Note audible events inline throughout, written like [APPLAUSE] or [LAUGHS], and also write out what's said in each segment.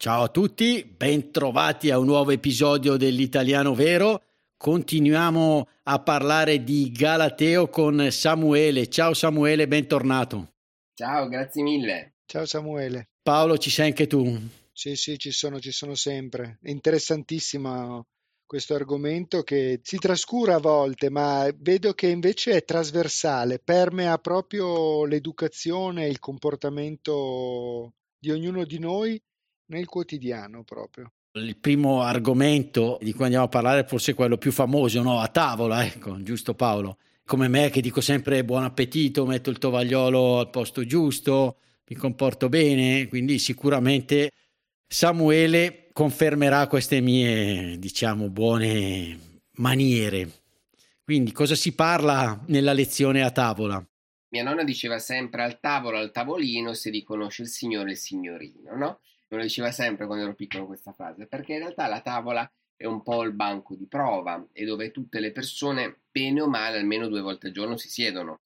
Ciao a tutti, bentrovati a un nuovo episodio dell'Italiano Vero. Continuiamo a parlare di Galateo con Samuele. Ciao Samuele, bentornato. Ciao, grazie mille. Ciao Samuele. Paolo, ci sei anche tu? Sì, sì, ci sono, ci sono sempre. È interessantissimo questo argomento che si trascura a volte, ma vedo che invece è trasversale, permea proprio l'educazione e il comportamento di ognuno di noi nel quotidiano proprio. Il primo argomento di cui andiamo a parlare è forse quello più famoso, no? A tavola, ecco, giusto Paolo? Come me che dico sempre buon appetito, metto il tovagliolo al posto giusto, mi comporto bene, quindi sicuramente Samuele confermerà queste mie, diciamo, buone maniere. Quindi cosa si parla nella lezione a tavola? Mia nonna diceva sempre al tavolo, al tavolino, si riconosce il signore e il signorino, no? Me lo diceva sempre quando ero piccolo questa frase, perché in realtà la tavola è un po' il banco di prova e dove tutte le persone, bene o male, almeno due volte al giorno si siedono.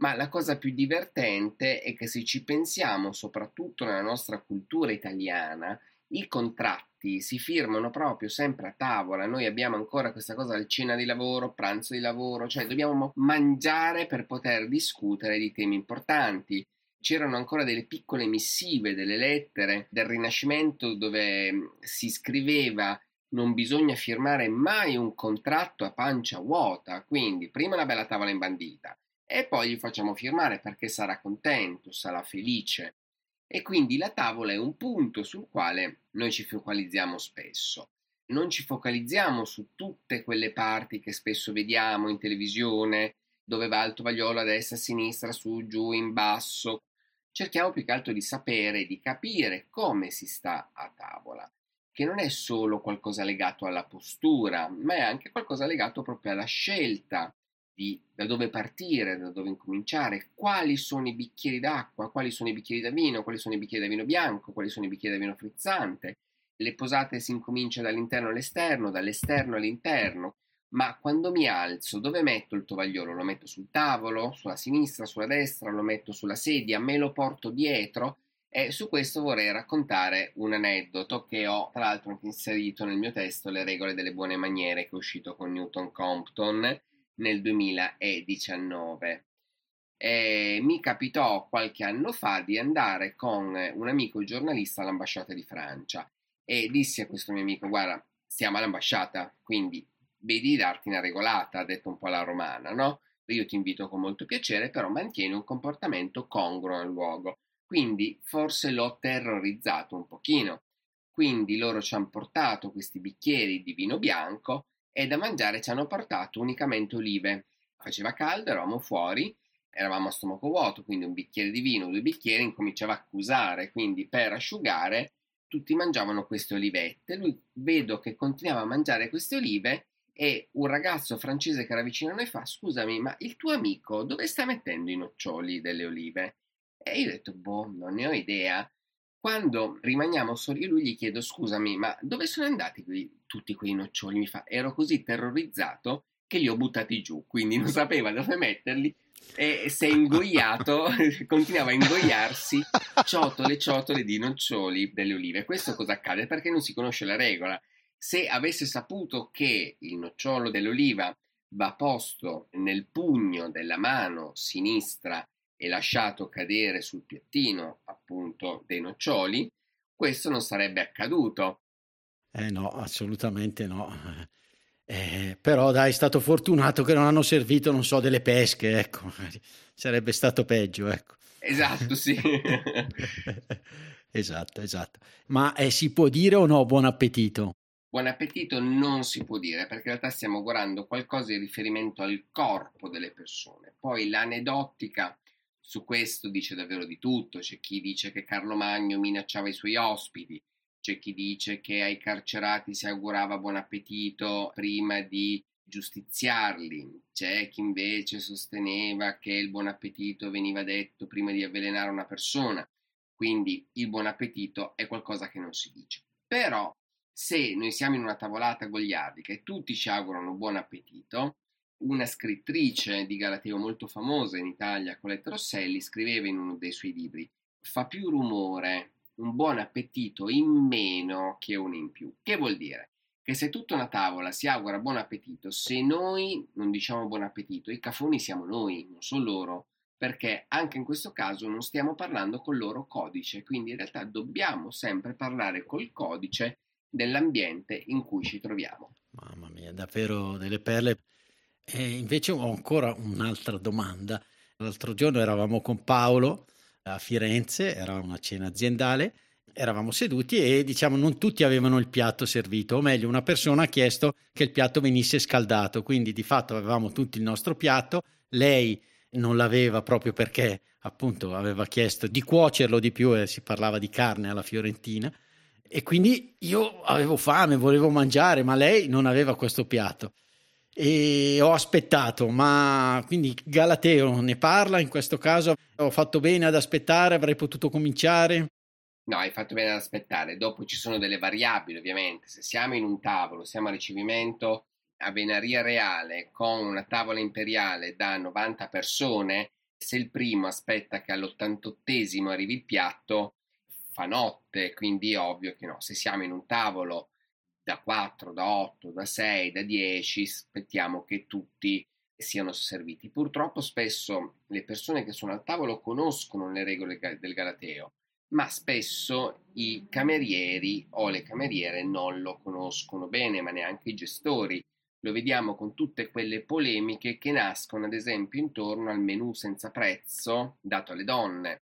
Ma la cosa più divertente è che se ci pensiamo, soprattutto nella nostra cultura italiana, i contratti si firmano proprio sempre a tavola. Noi abbiamo ancora questa cosa del cena di lavoro, pranzo di lavoro, cioè dobbiamo mangiare per poter discutere di temi importanti c'erano ancora delle piccole missive, delle lettere del Rinascimento dove mm, si scriveva non bisogna firmare mai un contratto a pancia vuota, quindi prima una bella tavola imbandita e poi gli facciamo firmare perché sarà contento, sarà felice. E quindi la tavola è un punto sul quale noi ci focalizziamo spesso. Non ci focalizziamo su tutte quelle parti che spesso vediamo in televisione, dove va il tovagliolo a destra, a sinistra, su, giù, in basso, cerchiamo più che altro di sapere, di capire come si sta a tavola, che non è solo qualcosa legato alla postura, ma è anche qualcosa legato proprio alla scelta di da dove partire, da dove incominciare, quali sono i bicchieri d'acqua, quali sono i bicchieri da vino, quali sono i bicchieri da vino bianco, quali sono i bicchieri da vino frizzante. Le posate si incomincia dall'interno all'esterno, dall'esterno all'interno, ma quando mi alzo, dove metto il tovagliolo? Lo metto sul tavolo, sulla sinistra, sulla destra, lo metto sulla sedia, me lo porto dietro? E su questo vorrei raccontare un aneddoto che ho tra l'altro anche inserito nel mio testo Le regole delle buone maniere che è uscito con Newton Compton nel 2019. E mi capitò qualche anno fa di andare con un amico giornalista all'ambasciata di Francia e dissi a questo mio amico guarda siamo all'ambasciata quindi vedi di darti una regolata, ha detto un po' la romana, no? Io ti invito con molto piacere, però mantieni un comportamento congruo al luogo. Quindi forse l'ho terrorizzato un pochino. Quindi loro ci hanno portato questi bicchieri di vino bianco e da mangiare ci hanno portato unicamente olive. Faceva caldo, eravamo fuori, eravamo a stomaco vuoto, quindi un bicchiere di vino, due bicchieri, incominciava a accusare, quindi per asciugare tutti mangiavano queste olivette. Lui vedo che continuava a mangiare queste olive e un ragazzo francese che era vicino a noi fa scusami ma il tuo amico dove sta mettendo i noccioli delle olive? E io ho detto boh non ne ho idea quando rimaniamo soli lui gli chiedo scusami ma dove sono andati qui, tutti quei noccioli? Mi fa ero così terrorizzato che li ho buttati giù quindi non sapeva dove metterli e si è ingoiato, [LAUGHS] continuava a ingoiarsi ciotole ciotole di noccioli delle olive. Questo cosa accade? Perché non si conosce la regola se avesse saputo che il nocciolo dell'oliva va posto nel pugno della mano sinistra e lasciato cadere sul piattino appunto dei noccioli, questo non sarebbe accaduto. Eh no, assolutamente no. Eh, però dai, è stato fortunato che non hanno servito, non so, delle pesche, ecco, sarebbe stato peggio, ecco. Esatto, sì. [LAUGHS] esatto, esatto. Ma eh, si può dire o no buon appetito? Buon appetito non si può dire perché in realtà stiamo guardando qualcosa in riferimento al corpo delle persone. Poi l'aneddotica su questo dice davvero di tutto. C'è chi dice che Carlo Magno minacciava i suoi ospiti, c'è chi dice che ai carcerati si augurava buon appetito prima di giustiziarli, c'è chi invece sosteneva che il buon appetito veniva detto prima di avvelenare una persona, quindi il buon appetito è qualcosa che non si dice. Però se noi siamo in una tavolata goliardica e tutti ci augurano buon appetito, una scrittrice di Galateo molto famosa in Italia, Colette Rosselli, scriveva in uno dei suoi libri: Fa più rumore un buon appetito in meno che uno in più. Che vuol dire? Che se tutta una tavola si augura buon appetito, se noi non diciamo buon appetito, i cafoni siamo noi, non sono loro, perché anche in questo caso non stiamo parlando col loro codice, quindi in realtà dobbiamo sempre parlare col codice dell'ambiente in cui ci troviamo. Mamma mia, davvero delle perle. E invece ho ancora un'altra domanda. L'altro giorno eravamo con Paolo a Firenze, era una cena aziendale, eravamo seduti e diciamo non tutti avevano il piatto servito, o meglio una persona ha chiesto che il piatto venisse scaldato, quindi di fatto avevamo tutti il nostro piatto, lei non l'aveva proprio perché appunto aveva chiesto di cuocerlo di più e si parlava di carne alla fiorentina e quindi io avevo fame, volevo mangiare, ma lei non aveva questo piatto e ho aspettato, ma quindi Galateo ne parla in questo caso? Ho fatto bene ad aspettare, avrei potuto cominciare? No, hai fatto bene ad aspettare. Dopo ci sono delle variabili, ovviamente. Se siamo in un tavolo, siamo a ricevimento a Venaria Reale con una tavola imperiale da 90 persone, se il primo aspetta che all'ottantottesimo arrivi il piatto, fa notte, quindi è ovvio che no. Se siamo in un tavolo da 4, da 8, da 6, da 10, aspettiamo che tutti siano serviti. Purtroppo spesso le persone che sono al tavolo conoscono le regole del Galateo, ma spesso i camerieri o le cameriere non lo conoscono bene, ma neanche i gestori. Lo vediamo con tutte quelle polemiche che nascono, ad esempio, intorno al menù senza prezzo dato alle donne.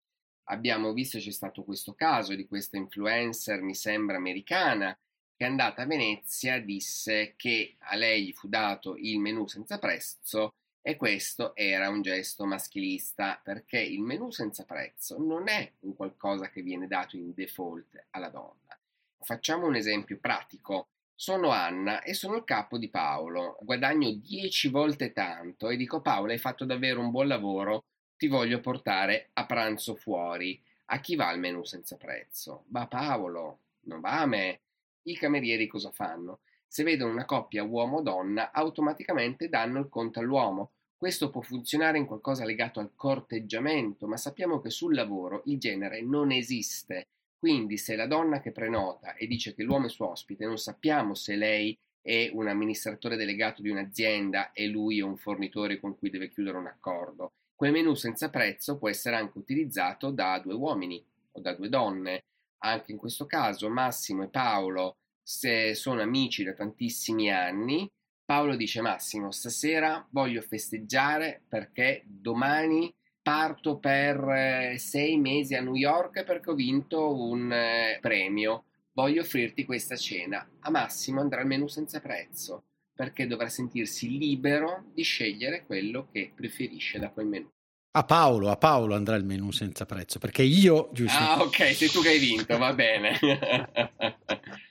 Abbiamo visto c'è stato questo caso di questa influencer, mi sembra americana, che è andata a Venezia disse che a lei gli fu dato il menù senza prezzo e questo era un gesto maschilista perché il menù senza prezzo non è un qualcosa che viene dato in default alla donna. Facciamo un esempio pratico. Sono Anna e sono il capo di Paolo. Guadagno 10 volte tanto e dico Paolo hai fatto davvero un buon lavoro, ti voglio portare a pranzo fuori. A chi va il menù senza prezzo? Va Paolo, non va a me. I camerieri cosa fanno? Se vedono una coppia uomo-donna, automaticamente danno il conto all'uomo. Questo può funzionare in qualcosa legato al corteggiamento, ma sappiamo che sul lavoro il genere non esiste. Quindi se la donna che prenota e dice che l'uomo è suo ospite, non sappiamo se lei è un amministratore delegato di un'azienda e lui è un fornitore con cui deve chiudere un accordo. Quel menù senza prezzo può essere anche utilizzato da due uomini o da due donne. Anche in questo caso Massimo e Paolo se sono amici da tantissimi anni. Paolo dice Massimo, stasera voglio festeggiare perché domani parto per eh, sei mesi a New York perché ho vinto un eh, premio. Voglio offrirti questa cena. A Massimo andrà il menù senza prezzo perché dovrà sentirsi libero di scegliere quello che preferisce da quel menù. A Paolo, a Paolo andrà il menù senza prezzo, perché io, giusto? Ah, ok, sei tu che hai vinto, va bene. [LAUGHS]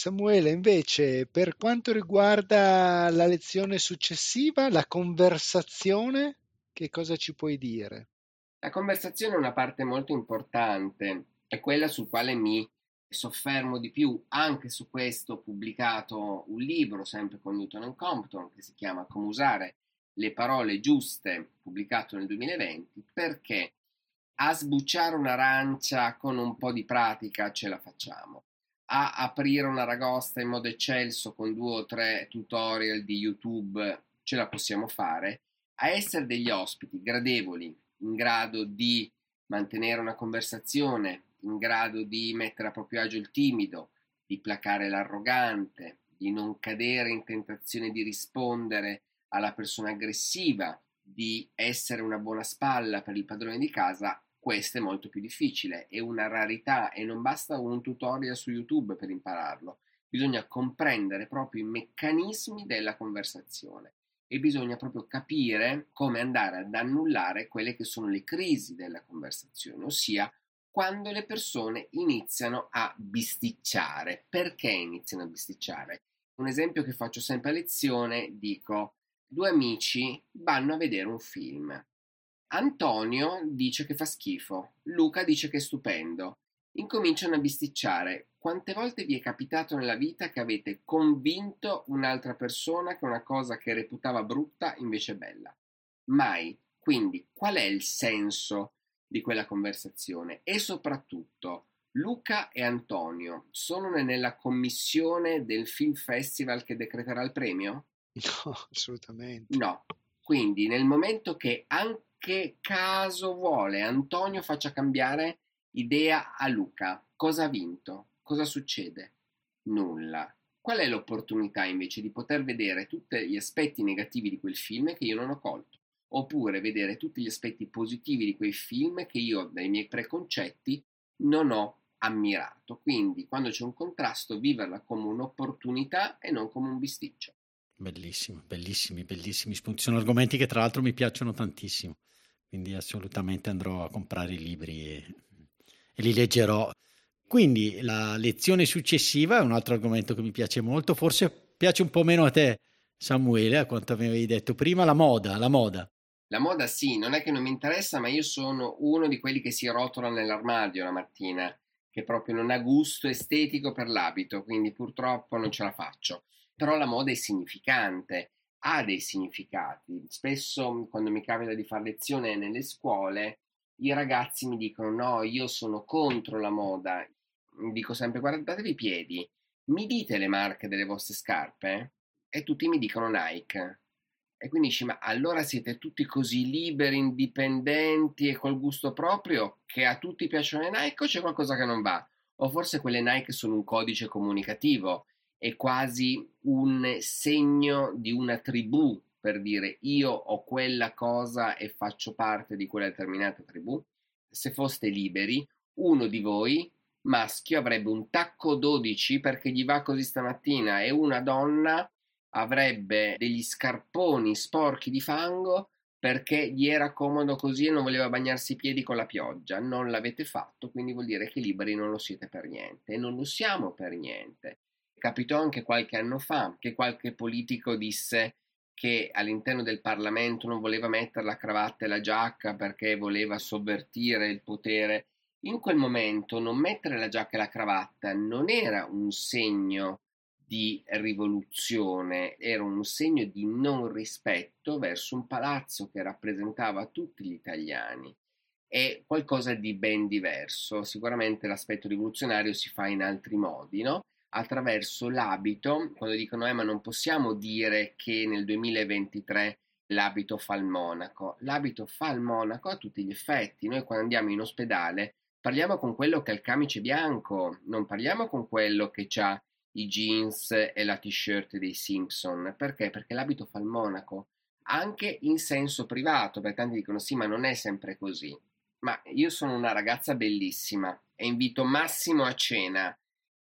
Samuele, invece, per quanto riguarda la lezione successiva, la conversazione, che cosa ci puoi dire? La conversazione è una parte molto importante, è quella sul quale mi soffermo di più. Anche su questo ho pubblicato un libro, sempre con Newton Compton, che si chiama Come usare le parole giuste, pubblicato nel 2020, perché a sbucciare un'arancia con un po' di pratica ce la facciamo a aprire una ragosta in modo eccelso con due o tre tutorial di YouTube, ce la possiamo fare, a essere degli ospiti gradevoli, in grado di mantenere una conversazione, in grado di mettere a proprio agio il timido, di placare l'arrogante, di non cadere in tentazione di rispondere alla persona aggressiva, di essere una buona spalla per il padrone di casa, questo è molto più difficile, è una rarità e non basta un tutorial su YouTube per impararlo, bisogna comprendere proprio i meccanismi della conversazione e bisogna proprio capire come andare ad annullare quelle che sono le crisi della conversazione, ossia quando le persone iniziano a bisticciare. Perché iniziano a bisticciare? Un esempio che faccio sempre a lezione, dico, due amici vanno a vedere un film. Antonio dice che fa schifo, Luca dice che è stupendo. Incominciano a bisticciare. Quante volte vi è capitato nella vita che avete convinto un'altra persona che una cosa che reputava brutta invece è bella? Mai. Quindi, qual è il senso di quella conversazione? E soprattutto, Luca e Antonio sono nella commissione del film festival che decreterà il premio? [LAUGHS] No, assolutamente. No. Quindi, nel momento che anche caso vuole Antonio faccia cambiare idea a Luca, cosa ha vinto? Cosa succede? Nulla. Qual è l'opportunità invece di poter vedere tutti gli aspetti negativi di quel film che io non ho colto? Oppure vedere tutti gli aspetti positivi di quei film che io, dai miei preconcetti, non ho ammirato. Quindi, quando c'è un contrasto, viverla come un'opportunità e non come un bisticcio. Bellissimo, bellissimi, bellissimi spunti. Sono argomenti che tra l'altro mi piacciono tantissimo, quindi assolutamente andrò a comprare i libri e, e li leggerò. Quindi la lezione successiva è un altro argomento che mi piace molto, forse piace un po' meno a te Samuele, a quanto mi avevi detto prima, la moda, la moda. La moda sì, non è che non mi interessa, ma io sono uno di quelli che si rotola nell'armadio la mattina, che proprio non ha gusto estetico per l'abito, quindi purtroppo non ce la faccio però la moda è significante, ha dei significati. Spesso quando mi capita di fare lezione nelle scuole, i ragazzi mi dicono no, io sono contro la moda. Dico sempre guardatevi i piedi, mi dite le marche delle vostre scarpe? E tutti mi dicono Nike. E quindi dici, ma allora siete tutti così liberi, indipendenti e col gusto proprio che a tutti piacciono le Nike o c'è qualcosa che non va? O forse quelle Nike sono un codice comunicativo è quasi un segno di una tribù per dire io ho quella cosa e faccio parte di quella determinata tribù. Se foste liberi, uno di voi maschio avrebbe un tacco 12 perché gli va così stamattina e una donna avrebbe degli scarponi sporchi di fango perché gli era comodo così e non voleva bagnarsi i piedi con la pioggia. Non l'avete fatto, quindi vuol dire che liberi non lo siete per niente e non lo siamo per niente. Capitò anche qualche anno fa che qualche politico disse che all'interno del Parlamento non voleva mettere la cravatta e la giacca perché voleva sovvertire il potere. In quel momento non mettere la giacca e la cravatta non era un segno di rivoluzione, era un segno di non rispetto verso un palazzo che rappresentava tutti gli italiani. È qualcosa di ben diverso. Sicuramente l'aspetto rivoluzionario si fa in altri modi, no? Attraverso l'abito, quando dicono eh ma non possiamo dire che nel 2023 l'abito fa il monaco, l'abito fa il monaco a tutti gli effetti, noi quando andiamo in ospedale parliamo con quello che ha il camice bianco, non parliamo con quello che ha i jeans e la t-shirt dei Simpson, perché? Perché l'abito fa il monaco, anche in senso privato, perché tanti dicono sì ma non è sempre così, ma io sono una ragazza bellissima e invito Massimo a cena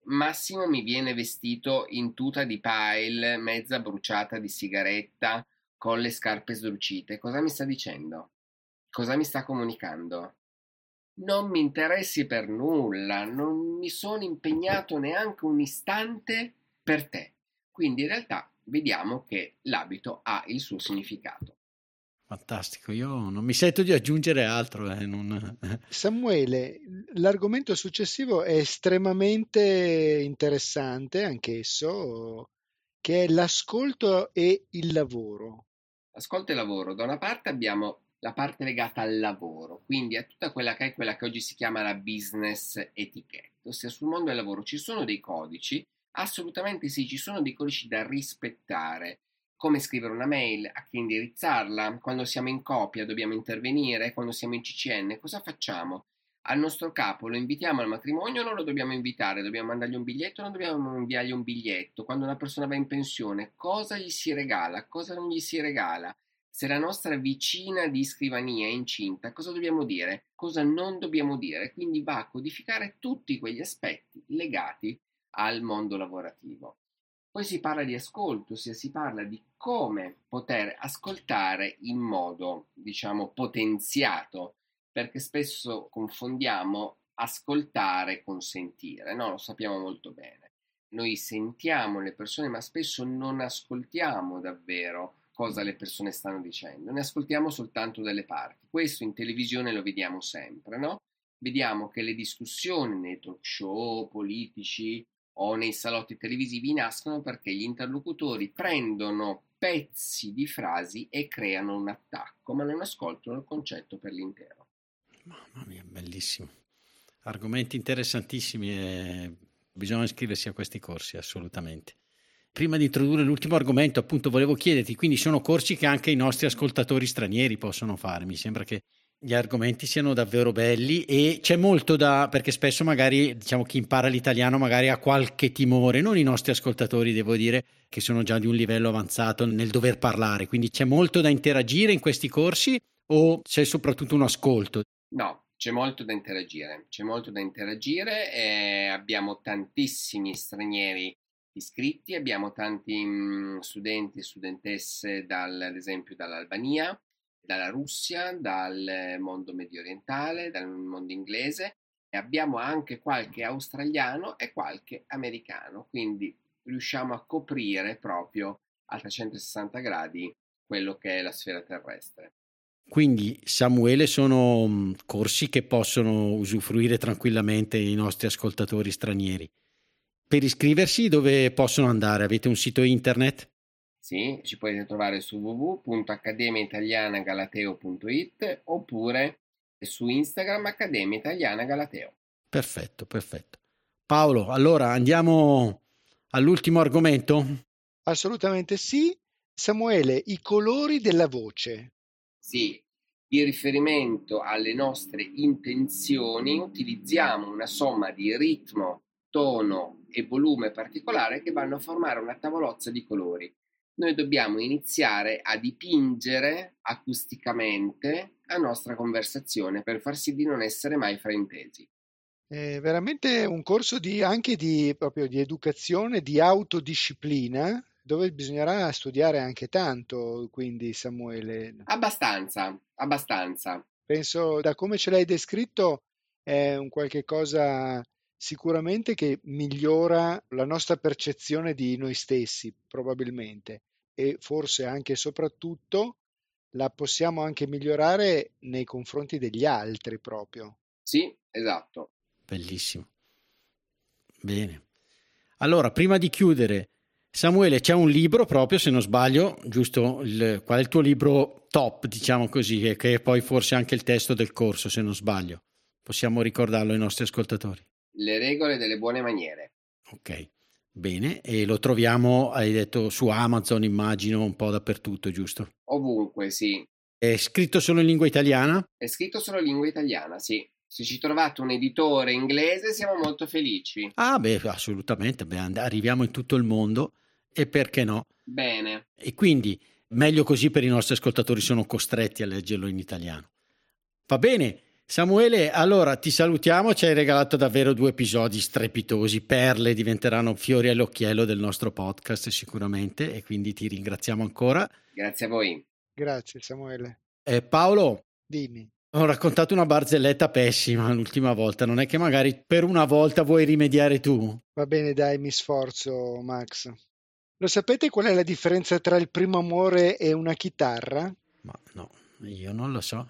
Massimo mi viene vestito in tuta di pile, mezza bruciata di sigaretta, con le scarpe sdrucite. Cosa mi sta dicendo? Cosa mi sta comunicando? Non mi interessi per nulla, non mi sono impegnato neanche un istante per te. Quindi in realtà vediamo che l'abito ha il suo significato. Fantastico, io non mi sento di aggiungere altro. Eh, non... [LAUGHS] Samuele, l'argomento successivo è estremamente interessante anch'esso, che è l'ascolto e il lavoro. Ascolto e lavoro. Da una parte abbiamo la parte legata al lavoro, quindi a tutta quella che è quella che oggi si chiama la business etiquette, ossia sul mondo del lavoro, ci sono dei codici? Assolutamente sì, ci sono dei codici da rispettare. Come scrivere una mail, a chi indirizzarla, quando siamo in copia dobbiamo intervenire, quando siamo in CCN, cosa facciamo? Al nostro capo lo invitiamo al matrimonio o non lo dobbiamo invitare? Dobbiamo mandargli un biglietto o non dobbiamo inviargli un biglietto? Quando una persona va in pensione, cosa gli si regala? Cosa non gli si regala? Se la nostra vicina di scrivania è incinta, cosa dobbiamo dire? Cosa non dobbiamo dire? Quindi va a codificare tutti quegli aspetti legati al mondo lavorativo. Poi si parla di ascolto, ossia si parla di come poter ascoltare in modo, diciamo, potenziato, perché spesso confondiamo ascoltare con sentire, no? Lo sappiamo molto bene. Noi sentiamo le persone, ma spesso non ascoltiamo davvero cosa le persone stanno dicendo, ne ascoltiamo soltanto delle parti. Questo in televisione lo vediamo sempre, no? Vediamo che le discussioni nei talk show politici o nei salotti televisivi nascono perché gli interlocutori prendono pezzi di frasi e creano un attacco, ma non ascoltano il concetto per l'intero. Mamma mia, bellissimo. Argomenti interessantissimi e bisogna iscriversi a questi corsi, assolutamente prima di introdurre l'ultimo argomento, appunto, volevo chiederti, quindi sono corsi che anche i nostri ascoltatori stranieri possono fare. Mi sembra che gli argomenti siano davvero belli e c'è molto da perché spesso magari diciamo chi impara l'italiano magari ha qualche timore, non i nostri ascoltatori devo dire che sono già di un livello avanzato nel dover parlare, quindi c'è molto da interagire in questi corsi o c'è soprattutto un ascolto? No, c'è molto da interagire, c'è molto da interagire e abbiamo tantissimi stranieri iscritti, abbiamo tanti mm, studenti e studentesse dal, ad esempio dall'Albania, dalla Russia, dal mondo medio orientale, dal mondo inglese e abbiamo anche qualche australiano e qualche americano, quindi riusciamo a coprire proprio a 360 gradi quello che è la sfera terrestre. Quindi Samuele sono mm, corsi che possono usufruire tranquillamente i nostri ascoltatori stranieri. Per iscriversi dove possono andare? Avete un sito internet? Sì, ci potete trovare su www.accademiaitalianagalateo.it oppure su Instagram Accademia Italiana Galateo. Perfetto, perfetto. Paolo, allora andiamo all'ultimo argomento? Assolutamente sì. Samuele, i colori della voce. Sì, in riferimento alle nostre intenzioni utilizziamo una somma di ritmo, tono e volume particolare che vanno a formare una tavolozza di colori. Noi dobbiamo iniziare a dipingere acusticamente la nostra conversazione per far sì di non essere mai fraintesi. È veramente un corso di, anche di, proprio di educazione, di autodisciplina, dove bisognerà studiare anche tanto, quindi Samuele. Abbastanza, abbastanza. Penso da come ce l'hai descritto è un qualche cosa sicuramente che migliora la nostra percezione di noi stessi, probabilmente, e forse anche e soprattutto la possiamo anche migliorare nei confronti degli altri proprio. Sì, esatto. Bellissimo. Bene. Allora, prima di chiudere, Samuele, c'è un libro proprio, se non sbaglio, giusto? Il, qual è il tuo libro top, diciamo così, che è poi forse anche il testo del corso, se non sbaglio. Possiamo ricordarlo ai nostri ascoltatori. Le regole delle buone maniere. Ok, bene. E lo troviamo, hai detto, su Amazon, immagino, un po' dappertutto, giusto? Ovunque, sì. È scritto solo in lingua italiana? È scritto solo in lingua italiana, sì. Se ci trovate un editore inglese siamo molto felici. Ah, beh, assolutamente. Beh, arriviamo in tutto il mondo e perché no? Bene. E quindi meglio così per i nostri ascoltatori sono costretti a leggerlo in italiano. Va bene. Samuele, allora ti salutiamo, ci hai regalato davvero due episodi strepitosi, perle diventeranno fiori all'occhiello del nostro podcast sicuramente e quindi ti ringraziamo ancora. Grazie a voi. Grazie Samuele. Eh, Paolo, dimmi. Ho raccontato una barzelletta pessima l'ultima volta, non è che magari per una volta vuoi rimediare tu? Va bene, dai, mi sforzo, Max. Lo sapete qual è la differenza tra il primo amore e una chitarra? Ma no, io non lo so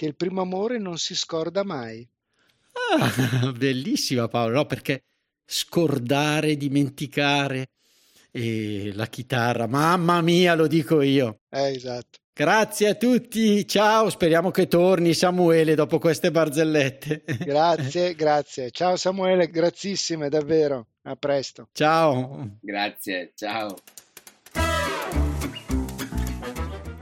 che il primo amore non si scorda mai. Ah, [LAUGHS] bellissima Paolo, no? perché scordare, dimenticare e la chitarra. Mamma mia, lo dico io. Eh, esatto. Grazie a tutti, ciao, speriamo che torni Samuele dopo queste barzellette. [LAUGHS] Grazie, grazie. Ciao Samuele, grazissime davvero. A presto. Ciao. Grazie, ciao.